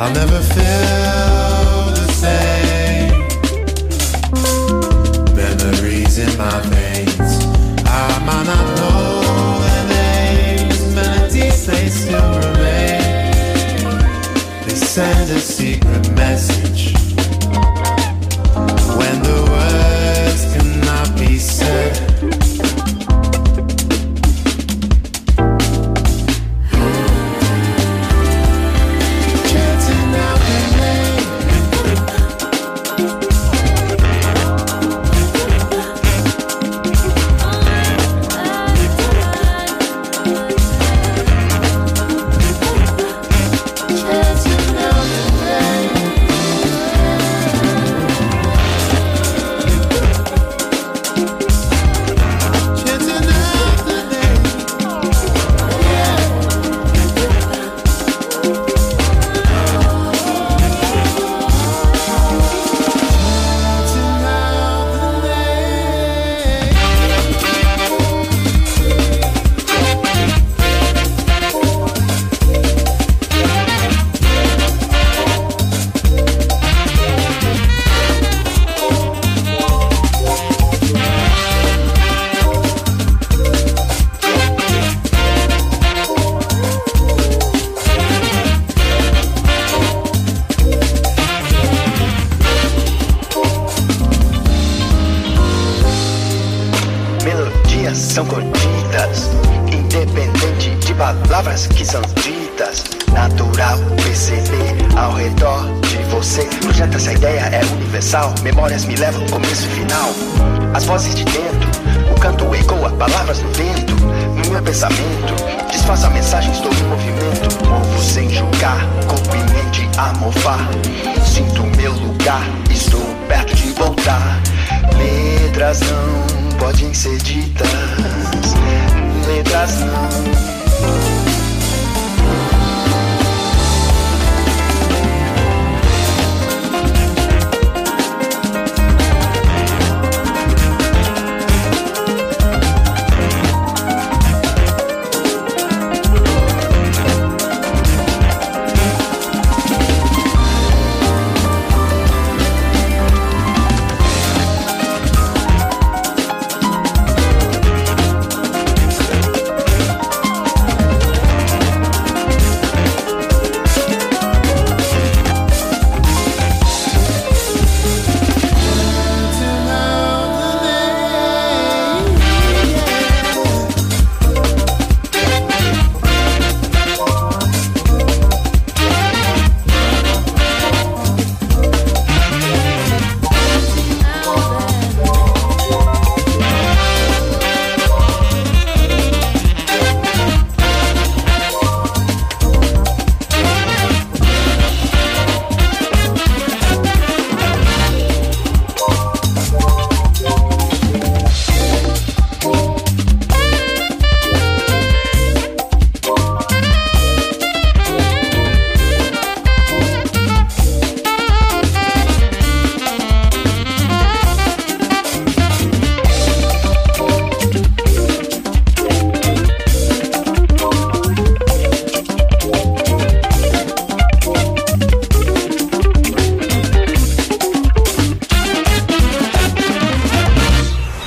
I'll never feel the same. Memories in my veins. I might not know their names. Melodies they still remain. They send a secret message.